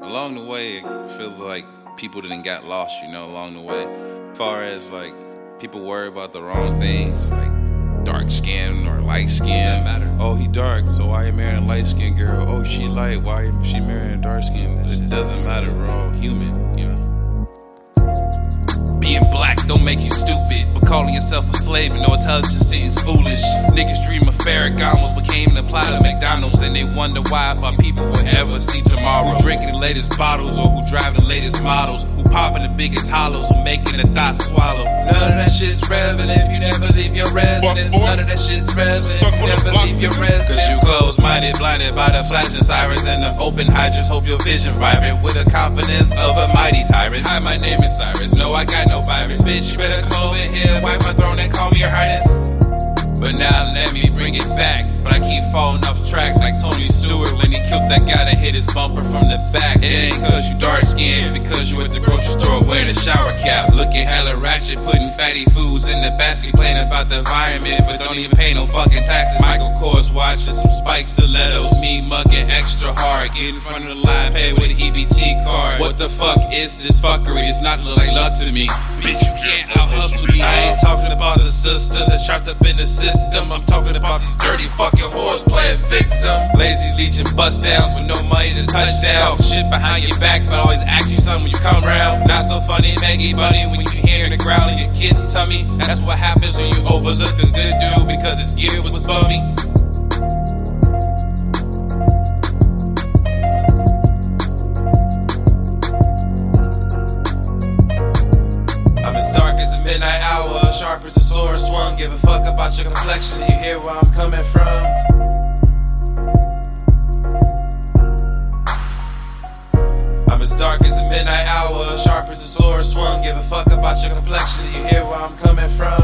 along the way, it feels like people didn't got lost, you know, along the way. As far as like people worry about the wrong things, like dark skin or light skin. matter? Oh, he dark, so why you marrying a light skin girl? Oh, she light, why she marrying dark skin? It doesn't matter, we're all human, you know. Being black don't make you stupid, but calling yourself a slave and no intelligence seems foolish. Niggas dream of Ferragamos, but can't even apply to McDonald's, and they wonder why if our people will ever see tomorrow. Who drinking the latest bottles or who drive the latest models? Who popping the biggest hollows or making the thoughts swallow? None of that shit's relevant if you never leave your residence. None of that shit's relevant if you never leave your nigga. residence. Cause you closed minded, blinded by the flashing sirens and the open hydrants. Hope your vision vibrant with the confidence of a mighty tyrant. Hi, my name is Cyrus. No, I got no virus. Bitch, you better come over here, wipe my throne and call me your highness. But now let me bring it back. Keep falling off track like Tony Stewart when he killed that guy that hit his bumper from the back. It ain't cause you dark skinned, because you at the grocery store wearing a shower cap. Looking hella ratchet, putting fatty foods in the basket, complaining about the environment, but don't even pay no fucking taxes. Michael Kors watching some spike stilettos, me mugging extra hard, get in front of the line, pay with an EBT card. What the fuck is this fuckery? It's not look like luck to me. Bitch, you can't out hustle me. I ain't talking about the sisters that trapped up in the system. I'm talking about these dirty fucking victim. Lazy leeching bust downs with no money to touch down. shit behind your back, but always ask you something when you come round. Not so funny, Maggie Bunny, when you hear the growl in your kid's tummy. That's what happens when you overlook a good dude because his gear was bummy. I'm as dark as a midnight hour, sharp as a sword swung. Give a fuck about your complexion. You hear where I'm coming from? I'm as dark as a midnight hour, sharp as a sword swung. Give a fuck about your complexion. You hear where I'm coming from?